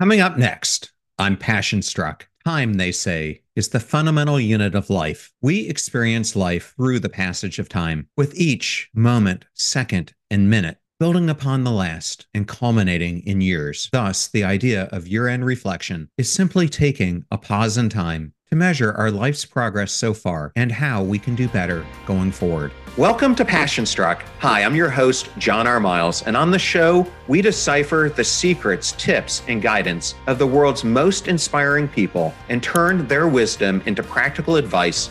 Coming up next, I'm passion struck. Time, they say, is the fundamental unit of life. We experience life through the passage of time, with each moment, second, and minute building upon the last and culminating in years. Thus, the idea of year end reflection is simply taking a pause in time to measure our life's progress so far and how we can do better going forward. Welcome to Passion Struck. Hi, I'm your host, John R. Miles, and on the show, we decipher the secrets, tips, and guidance of the world's most inspiring people and turn their wisdom into practical advice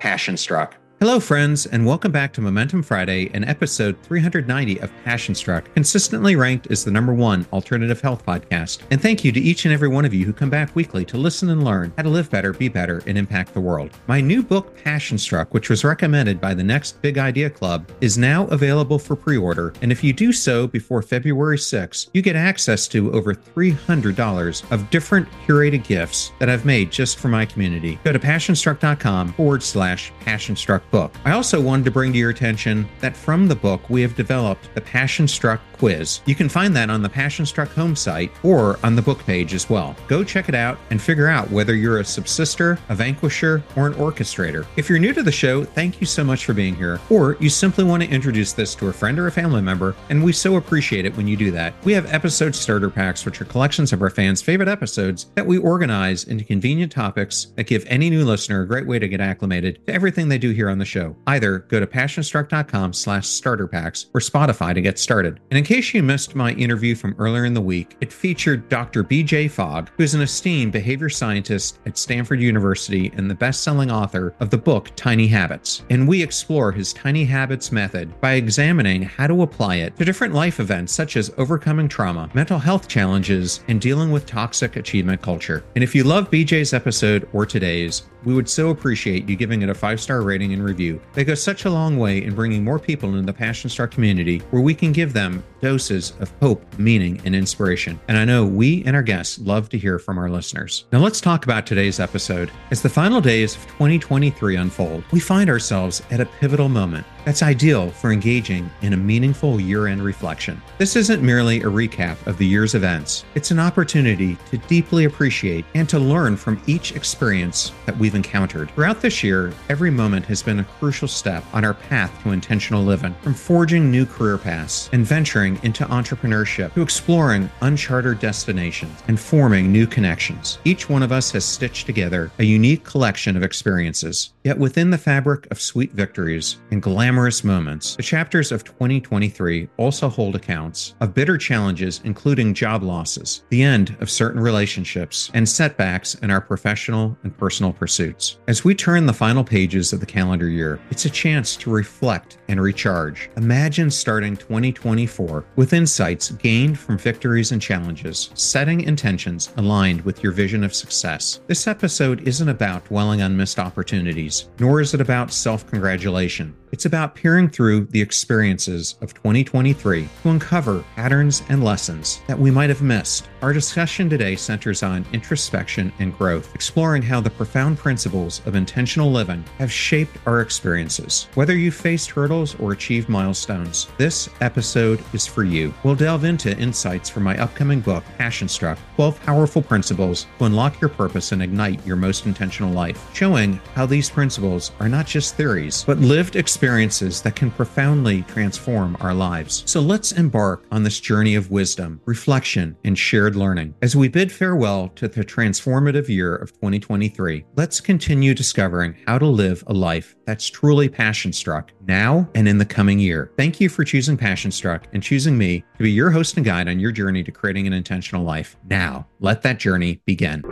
passion struck. Hello, friends, and welcome back to Momentum Friday and episode 390 of Passion Struck, consistently ranked as the number one alternative health podcast. And thank you to each and every one of you who come back weekly to listen and learn how to live better, be better, and impact the world. My new book, Passion Struck, which was recommended by the Next Big Idea Club, is now available for pre order. And if you do so before February 6, you get access to over $300 of different curated gifts that I've made just for my community. Go to passionstruck.com forward slash passionstruck book. I also wanted to bring to your attention that from the book, we have developed the Passion Struck quiz. You can find that on the Passion Struck home site or on the book page as well. Go check it out and figure out whether you're a subsister, a vanquisher, or an orchestrator. If you're new to the show, thank you so much for being here, or you simply want to introduce this to a friend or a family member, and we so appreciate it when you do that. We have episode starter packs, which are collections of our fans' favorite episodes that we organize into convenient topics that give any new listener a great way to get acclimated to everything they do here on the show. Either go to passionstruck.com slash starter packs or Spotify to get started. And in case you missed my interview from earlier in the week, it featured Dr. BJ Fogg, who is an esteemed behavior scientist at Stanford University and the best-selling author of the book Tiny Habits. And we explore his Tiny Habits method by examining how to apply it to different life events such as overcoming trauma, mental health challenges, and dealing with toxic achievement culture. And if you love BJ's episode or today's, we would so appreciate you giving it a five star rating and review. They go such a long way in bringing more people into the Passion Struck community where we can give them doses of hope, meaning, and inspiration. And I know we and our guests love to hear from our listeners. Now let's talk about today's episode. As the final days of 2023 unfold, we find ourselves at a pivotal moment that's ideal for engaging in a meaningful year end reflection. This isn't merely a recap of the year's events, it's an opportunity to deeply appreciate and to learn from each experience that we've encountered. Throughout this year, every moment has been a crucial step on our path to intentional living, from forging new career paths and venturing into entrepreneurship to exploring uncharted destinations and forming new connections. Each one of us has stitched together a unique collection of experiences. Yet within the fabric of sweet victories and glamorous moments, the chapters of 2023 also hold accounts of bitter challenges, including job losses, the end of certain relationships, and setbacks in our professional and personal pursuits. As we turn the final pages of the calendar year, it's a chance to reflect and recharge. Imagine starting 2024 with insights gained from victories and challenges, setting intentions aligned with your vision of success. This episode isn't about dwelling on missed opportunities, nor is it about self congratulation. It's about peering through the experiences of 2023 to uncover patterns and lessons that we might have missed. Our discussion today centers on introspection and growth, exploring how the profound principles of intentional living have shaped our experiences. Whether you faced hurdles or achieved milestones, this episode is for you. We'll delve into insights from my upcoming book, Passion Struck 12 Powerful Principles to Unlock Your Purpose and Ignite Your Most Intentional Life, showing how these principles are not just theories, but lived experiences that can profoundly transform our lives. So let's embark on this journey of wisdom, reflection, and shared learning. As we bid farewell to the transformative year of 2023, let's continue discovering how to live a life that's truly passion struck now and in the coming year. Thank you for choosing Passion Struck and choosing me to be your host and guide on your journey to creating an intentional life. Now, let that journey begin.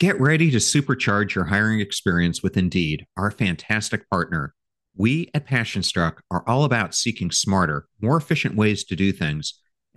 Get ready to supercharge your hiring experience with Indeed, our fantastic partner. We at Passion Struck are all about seeking smarter, more efficient ways to do things,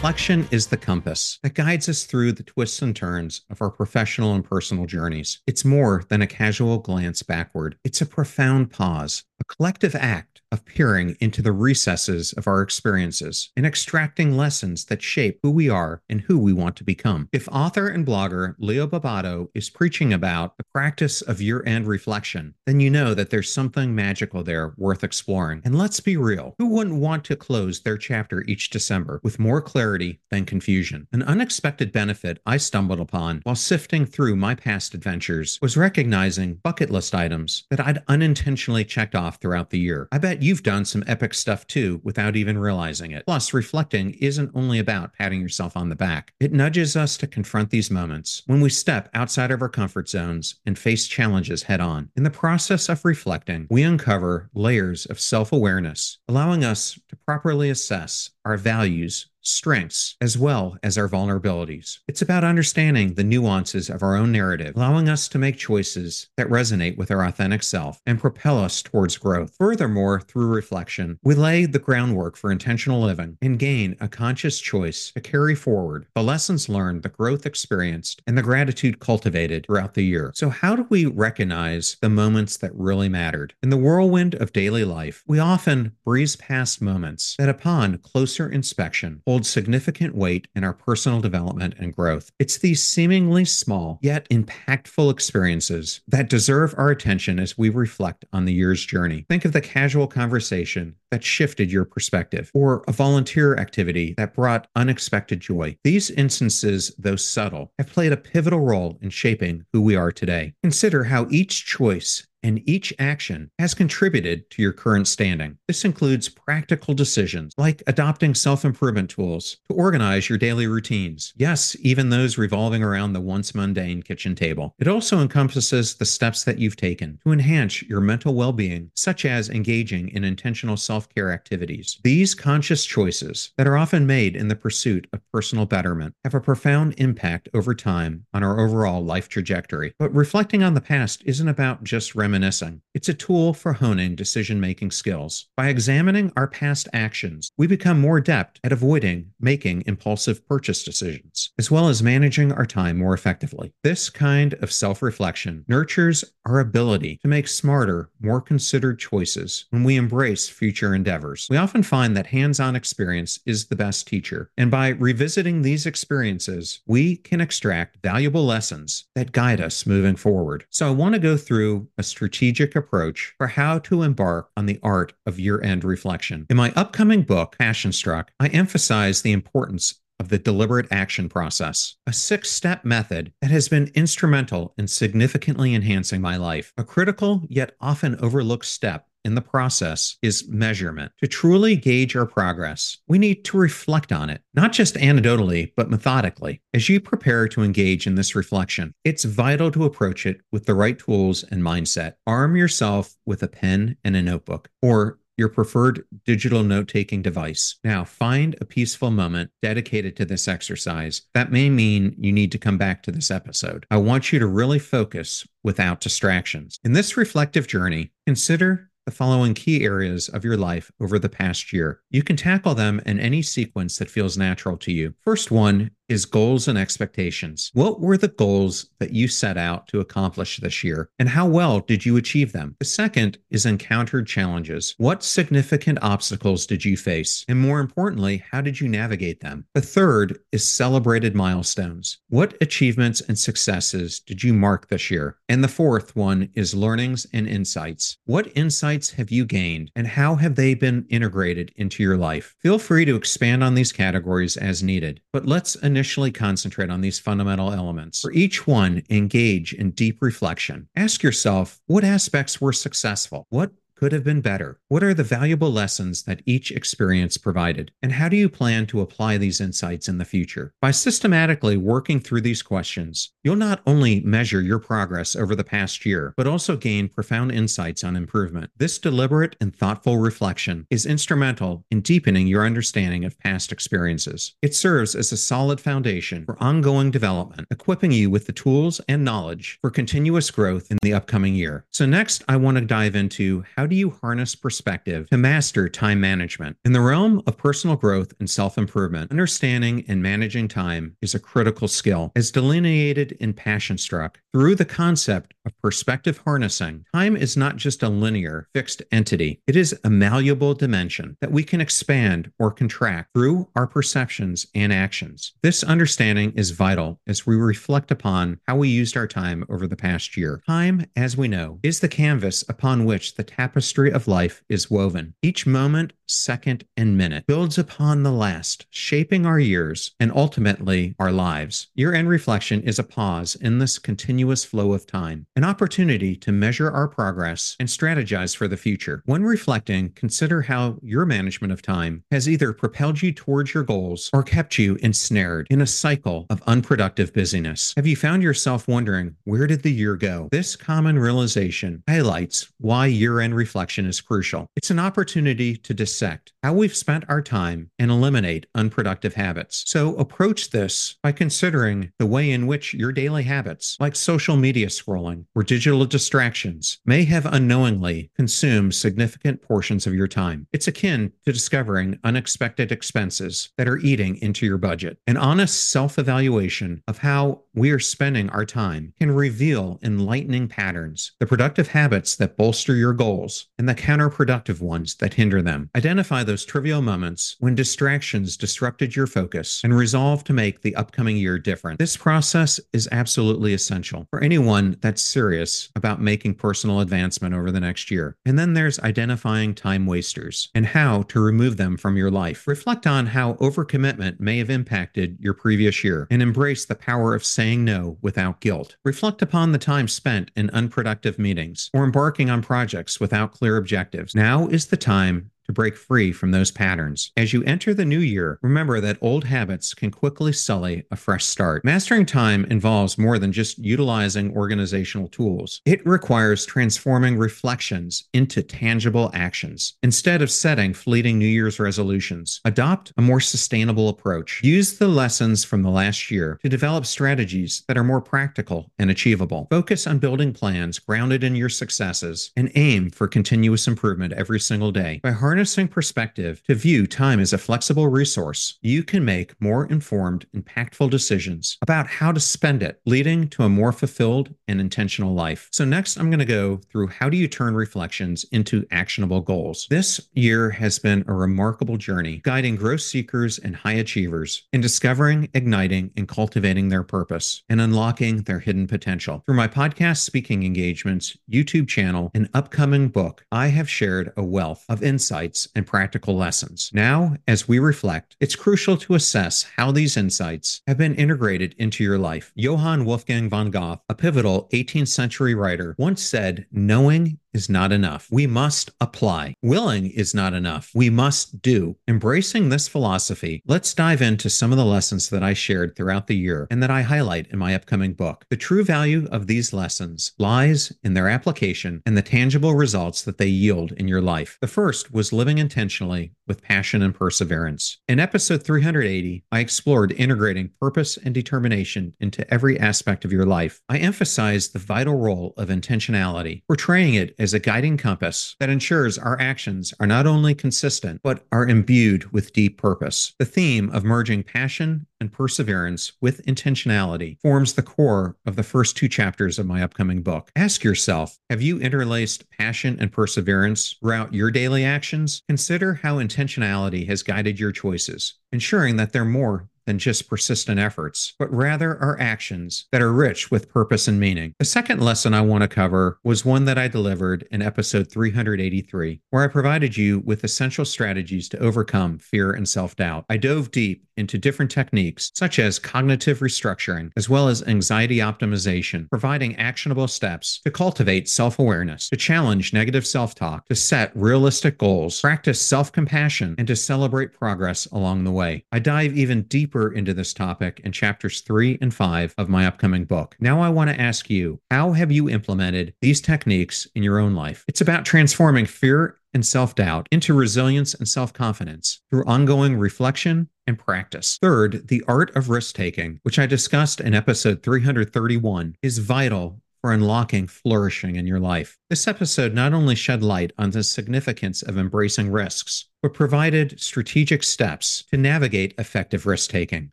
Reflection is the compass that guides us through the twists and turns of our professional and personal journeys. It's more than a casual glance backward, it's a profound pause, a collective act of peering into the recesses of our experiences and extracting lessons that shape who we are and who we want to become. If author and blogger Leo Babauta is preaching about the practice of year end reflection, then you know that there's something magical there worth exploring. And let's be real who wouldn't want to close their chapter each December with more clarity than confusion? An unexpected benefit I stumbled upon while sifting through my past adventures was recognizing bucket list items that I'd unintentionally checked off throughout the year. I bet you've done some epic stuff too without even realizing it. Plus, reflecting isn't only about patting yourself on the back, it nudges us to confront these moments when we step outside of our comfort zones and face challenges head on. In the process of reflecting, we uncover layers of self awareness, allowing us to properly assess our values, strengths, as well as our vulnerabilities. It's about understanding the nuances of our own narrative, allowing us to make choices that resonate with our authentic self and propel us towards growth. Furthermore, through reflection, we lay the groundwork for intentional living and gain a conscious choice to carry forward the lessons learned, the growth experienced, and the gratitude cultivated throughout the year. So, how do we recognize the moments that really mattered? In the whirlwind of daily life, we often breeze past moments that, upon closer inspection, hold significant weight in our personal development and growth. It's these seemingly small yet impactful experiences that deserve our attention as we reflect on the year's journey. Think of the casual conversation that shifted your perspective, or a volunteer activity that brought unexpected joy. These instances, though subtle, have played a pivotal role in shaping who we are today. Consider how each choice and each action has contributed to your current standing. This includes practical decisions like adopting self improvement tools to organize your daily routines. Yes, even those revolving around the once mundane kitchen table. It also encompasses the steps that you've taken to enhance your mental well being, such as engaging in intentional self care activities. These conscious choices that are often made in the pursuit of personal betterment have a profound impact over time on our overall life trajectory. But reflecting on the past isn't about just reminiscing, it's a tool for honing decision making skills. By examining our past actions, we become more adept at avoiding making impulsive purchase decisions, as well as managing our time more effectively. This kind of self reflection nurtures our ability to make smarter, more considered choices when we embrace future endeavors. We often find that hands on experience is the best teacher, and by revisiting these experiences, we can extract valuable lessons that guide us moving forward. So, I want to go through a strategic approach for how to embark on the art of year end reflection. In my upcoming book, Passion Struck, I emphasize the importance of the deliberate action process, a six step method that has been instrumental in significantly enhancing my life. A critical yet often overlooked step in the process is measurement. To truly gauge our progress, we need to reflect on it, not just anecdotally, but methodically. As you prepare to engage in this reflection, it's vital to approach it with the right tools and mindset. Arm yourself with a pen and a notebook, or your preferred digital note taking device. Now, find a peaceful moment dedicated to this exercise. That may mean you need to come back to this episode. I want you to really focus without distractions. In this reflective journey, consider the following key areas of your life over the past year. You can tackle them in any sequence that feels natural to you. First one is goals and expectations. What were the goals that you set out to accomplish this year, and how well did you achieve them? The second is encountered challenges. What significant obstacles did you face? And more importantly, how did you navigate them? The third is celebrated milestones. What achievements and successes did you mark this year? And the fourth one is learnings and insights. What insights have you gained, and how have they been integrated into your life? Feel free to expand on these categories as needed, but let's initially initially concentrate on these fundamental elements. For each one, engage in deep reflection. Ask yourself what aspects were successful? What could have been better? What are the valuable lessons that each experience provided? And how do you plan to apply these insights in the future? By systematically working through these questions, you'll not only measure your progress over the past year, but also gain profound insights on improvement. This deliberate and thoughtful reflection is instrumental in deepening your understanding of past experiences. It serves as a solid foundation for ongoing development, equipping you with the tools and knowledge for continuous growth in the upcoming year. So, next, I want to dive into how do you harness perspective to master time management? In the realm of personal growth and self improvement, understanding and managing time is a critical skill. As delineated in Passion Struck, through the concept of perspective harnessing, time is not just a linear, fixed entity, it is a malleable dimension that we can expand or contract through our perceptions and actions. This understanding is vital as we reflect upon how we used our time over the past year. Time, as we know, is the canvas upon which the tapestry of life is woven. Each moment, second, and minute builds upon the last, shaping our years and ultimately our lives. Year end reflection is a pause in this continuous flow of time, an opportunity to measure our progress and strategize for the future. When reflecting, consider how your management of time has either propelled you towards your goals or kept you ensnared in a cycle of unproductive busyness. Have you found yourself wondering, where did the year go? This common realization highlights why year end reflection reflection is crucial. It's an opportunity to dissect how we've spent our time and eliminate unproductive habits. So approach this by considering the way in which your daily habits, like social media scrolling or digital distractions, may have unknowingly consumed significant portions of your time. It's akin to discovering unexpected expenses that are eating into your budget. An honest self evaluation of how we are spending our time can reveal enlightening patterns, the productive habits that bolster your goals and the counterproductive ones that hinder them. Identify those trivial moments when distractions disrupted your focus and resolve to make the upcoming year different. This process is absolutely essential for anyone that's serious about making personal advancement over the next year. And then there's identifying time wasters and how to remove them from your life. Reflect on how overcommitment may have impacted your previous year and embrace the power of saying no without guilt. Reflect upon the time spent in unproductive meetings or embarking on projects without clear objectives. Now is the time to break free from those patterns. As you enter the new year, remember that old habits can quickly sully a fresh start. Mastering time involves more than just utilizing organizational tools, it requires transforming reflections into tangible actions. Instead of setting fleeting New Year's resolutions, adopt a more sustainable approach. Use the lessons from the last year to develop strategies that are more practical and achievable. Focus on building plans grounded in your successes and aim for continuous improvement every single day. By harnessing harnessing perspective to view time as a flexible resource, you can make more informed, impactful decisions about how to spend it, leading to a more fulfilled and intentional life. So, next, I'm going to go through how do you turn reflections into actionable goals. This year has been a remarkable journey, guiding growth seekers and high achievers in discovering, igniting, and cultivating their purpose and unlocking their hidden potential. Through my podcast speaking engagements, YouTube channel, and upcoming book, I have shared a wealth of insights insights and practical lessons. Now, as we reflect, it's crucial to assess how these insights have been integrated into your life. Johann Wolfgang von Goethe, a pivotal 18th century writer, once said, Knowing is not enough. We must apply. Willing is not enough. We must do. Embracing this philosophy, let's dive into some of the lessons that I shared throughout the year and that I highlight in my upcoming book. The true value of these lessons lies in their application and the tangible results that they yield in your life. The first was living intentionally with passion and perseverance. In episode 380, I explored integrating purpose and determination into every aspect of your life. I emphasized the vital role of intentionality, portraying it as a guiding compass that ensures our actions are not only consistent, but are imbued with deep purpose. The theme of merging passion and perseverance with intentionality forms the core of the first two chapters of my upcoming book. Ask yourself Have you interlaced passion and perseverance throughout your daily actions? Consider how intentionality has guided your choices, ensuring that they're more than just persistent efforts, but rather are actions that are rich with purpose and meaning. The second lesson I want to cover was one that I delivered in episode 383, where I provided you with essential strategies to overcome fear and self doubt. I dove deep into different techniques, such as cognitive restructuring, as well as anxiety optimization, providing actionable steps to cultivate self awareness, to challenge negative self talk, to set realistic goals, practice self compassion, and to celebrate progress along the way. I dive even deeper deeper into this topic in chapters three and five of my upcoming book. Now, I want to ask you how have you implemented these techniques in your own life? It's about transforming fear and self doubt into resilience and self confidence through ongoing reflection and practice. Third, the art of risk taking, which I discussed in episode 331, is vital for unlocking flourishing in your life. This episode not only shed light on the significance of embracing risks, but provided strategic steps to navigate effective risk taking.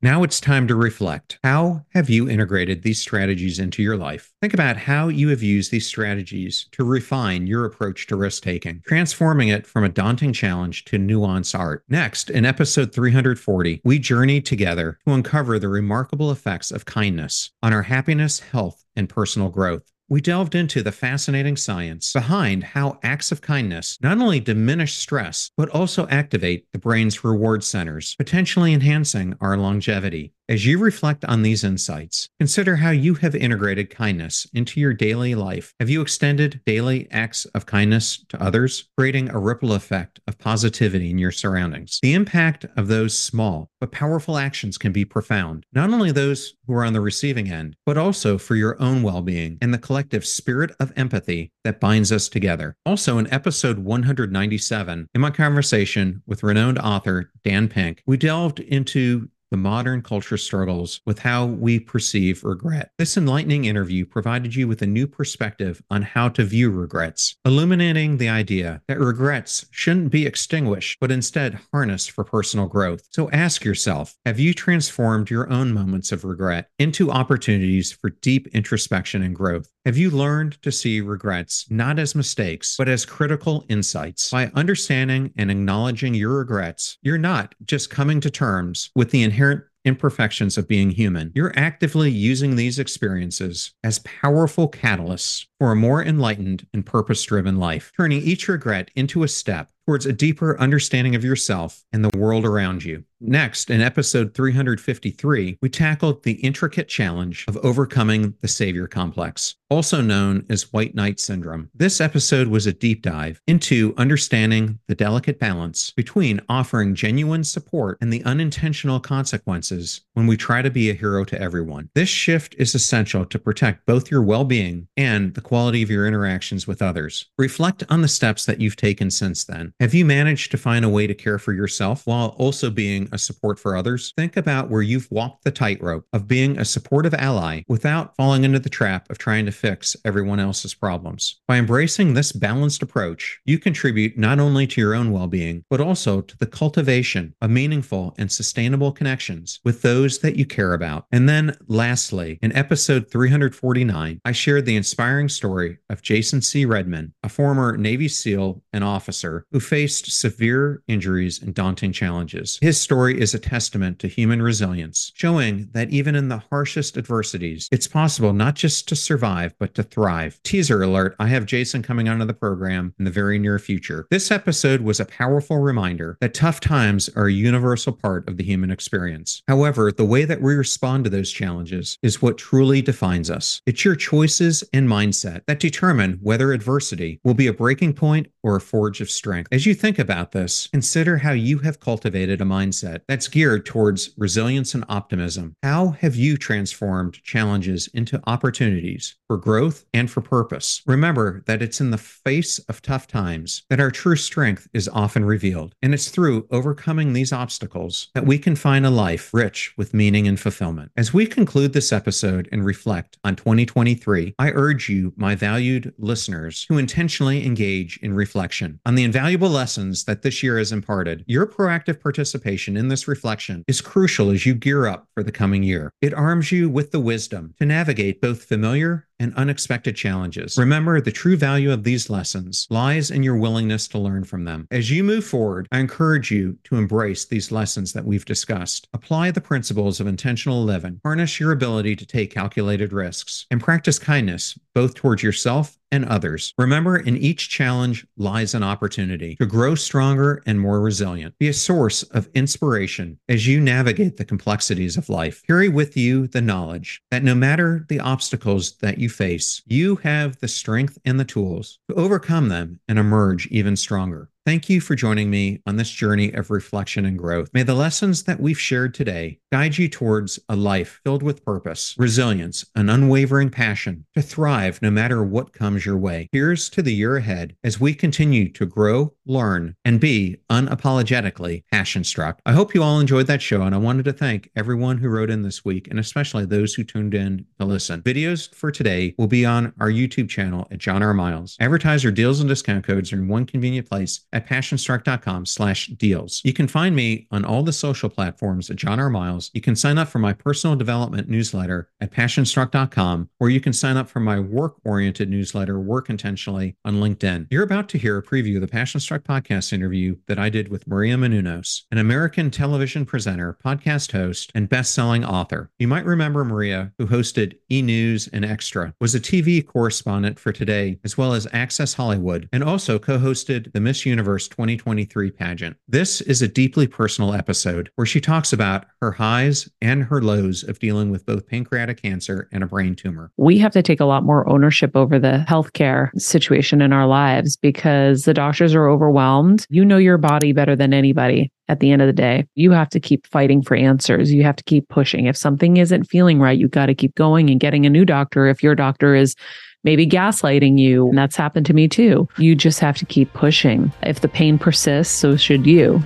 Now it's time to reflect. How have you integrated these strategies into your life? Think about how you have used these strategies to refine your approach to risk taking, transforming it from a daunting challenge to nuance art. Next, in episode 340, we journey together to uncover the remarkable effects of kindness on our happiness, health, and personal growth. We delved into the fascinating science behind how acts of kindness not only diminish stress, but also activate the brain's reward centers, potentially enhancing our longevity. As you reflect on these insights, consider how you have integrated kindness into your daily life. Have you extended daily acts of kindness to others, creating a ripple effect of positivity in your surroundings? The impact of those small but powerful actions can be profound, not only those who are on the receiving end, but also for your own well being and the collective spirit of empathy that binds us together. Also, in episode 197, in my conversation with renowned author Dan Pink, we delved into the modern culture struggles with how we perceive regret. This enlightening interview provided you with a new perspective on how to view regrets, illuminating the idea that regrets shouldn't be extinguished, but instead harnessed for personal growth. So ask yourself have you transformed your own moments of regret into opportunities for deep introspection and growth? Have you learned to see regrets not as mistakes, but as critical insights? By understanding and acknowledging your regrets, you're not just coming to terms with the inherent imperfections of being human. You're actively using these experiences as powerful catalysts for a more enlightened and purpose driven life, turning each regret into a step towards a deeper understanding of yourself and the world around you. Next, in episode 353, we tackled the intricate challenge of overcoming the savior complex, also known as white knight syndrome. This episode was a deep dive into understanding the delicate balance between offering genuine support and the unintentional consequences when we try to be a hero to everyone. This shift is essential to protect both your well being and the quality of your interactions with others. Reflect on the steps that you've taken since then. Have you managed to find a way to care for yourself while also being a support for others, think about where you've walked the tightrope of being a supportive ally without falling into the trap of trying to fix everyone else's problems. By embracing this balanced approach, you contribute not only to your own well being, but also to the cultivation of meaningful and sustainable connections with those that you care about. And then, lastly, in episode 349, I shared the inspiring story of Jason C. Redman, a former Navy SEAL and officer who faced severe injuries and daunting challenges. His story story is a testament to human resilience, showing that even in the harshest adversities, it's possible not just to survive, but to thrive. Teaser alert I have Jason coming onto the program in the very near future. This episode was a powerful reminder that tough times are a universal part of the human experience. However, the way that we respond to those challenges is what truly defines us. It's your choices and mindset that determine whether adversity will be a breaking point or a forge of strength. As you think about this, consider how you have cultivated a mindset that's geared towards resilience and optimism. How have you transformed challenges into opportunities for growth and for purpose? Remember that it's in the face of tough times that our true strength is often revealed, and it's through overcoming these obstacles that we can find a life rich with meaning and fulfillment. As we conclude this episode and reflect on 2023, I urge you, my valued listeners, to intentionally engage in reflection on the invaluable lessons that this year has imparted. Your proactive participation in this reflection is crucial as you gear up for the coming year. It arms you with the wisdom to navigate both familiar and unexpected challenges. Remember, the true value of these lessons lies in your willingness to learn from them. As you move forward, I encourage you to embrace these lessons that we've discussed. Apply the principles of intentional living, harness your ability to take calculated risks, and practice kindness both towards yourself and others. Remember, in each challenge lies an opportunity to grow stronger and more resilient. Be a source of inspiration as you navigate the complexities of life. Carry with you the knowledge that no matter the obstacles that you face, you have the strength and the tools to overcome them and emerge even stronger. Thank you for joining me on this journey of reflection and growth. May the lessons that we've shared today guide you towards a life filled with purpose, resilience, an unwavering passion to thrive no matter what comes your way. Here's to the year ahead as we continue to grow, learn, and be unapologetically passion struck. I hope you all enjoyed that show, and I wanted to thank everyone who wrote in this week, and especially those who tuned in to listen. Videos for today will be on our YouTube channel at John R. Miles. Advertiser deals and discount codes are in one convenient place at passionstruck.com slash deals. You can find me on all the social platforms at John R. Miles. You can sign up for my personal development newsletter at passionstruck.com, or you can sign up for my work-oriented newsletter, Work Intentionally, on LinkedIn. You're about to hear a preview of the Passion Struck podcast interview that I did with Maria Menounos, an American television presenter, podcast host, and best-selling author. You might remember Maria, who hosted E! News and Extra, was a TV correspondent for Today, as well as Access Hollywood, and also co-hosted the Miss Universe Universe 2023 pageant. This is a deeply personal episode where she talks about her highs and her lows of dealing with both pancreatic cancer and a brain tumor. We have to take a lot more ownership over the healthcare situation in our lives because the doctors are overwhelmed. You know your body better than anybody at the end of the day. You have to keep fighting for answers. You have to keep pushing. If something isn't feeling right, you got to keep going and getting a new doctor if your doctor is maybe gaslighting you. And that's happened to me too. You just have to keep pushing. If the pain persists, so should you.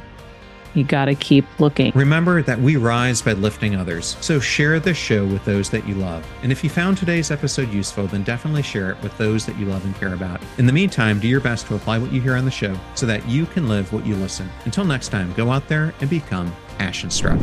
You got to keep looking. Remember that we rise by lifting others. So share this show with those that you love. And if you found today's episode useful, then definitely share it with those that you love and care about. In the meantime, do your best to apply what you hear on the show so that you can live what you listen. Until next time, go out there and become passion struck.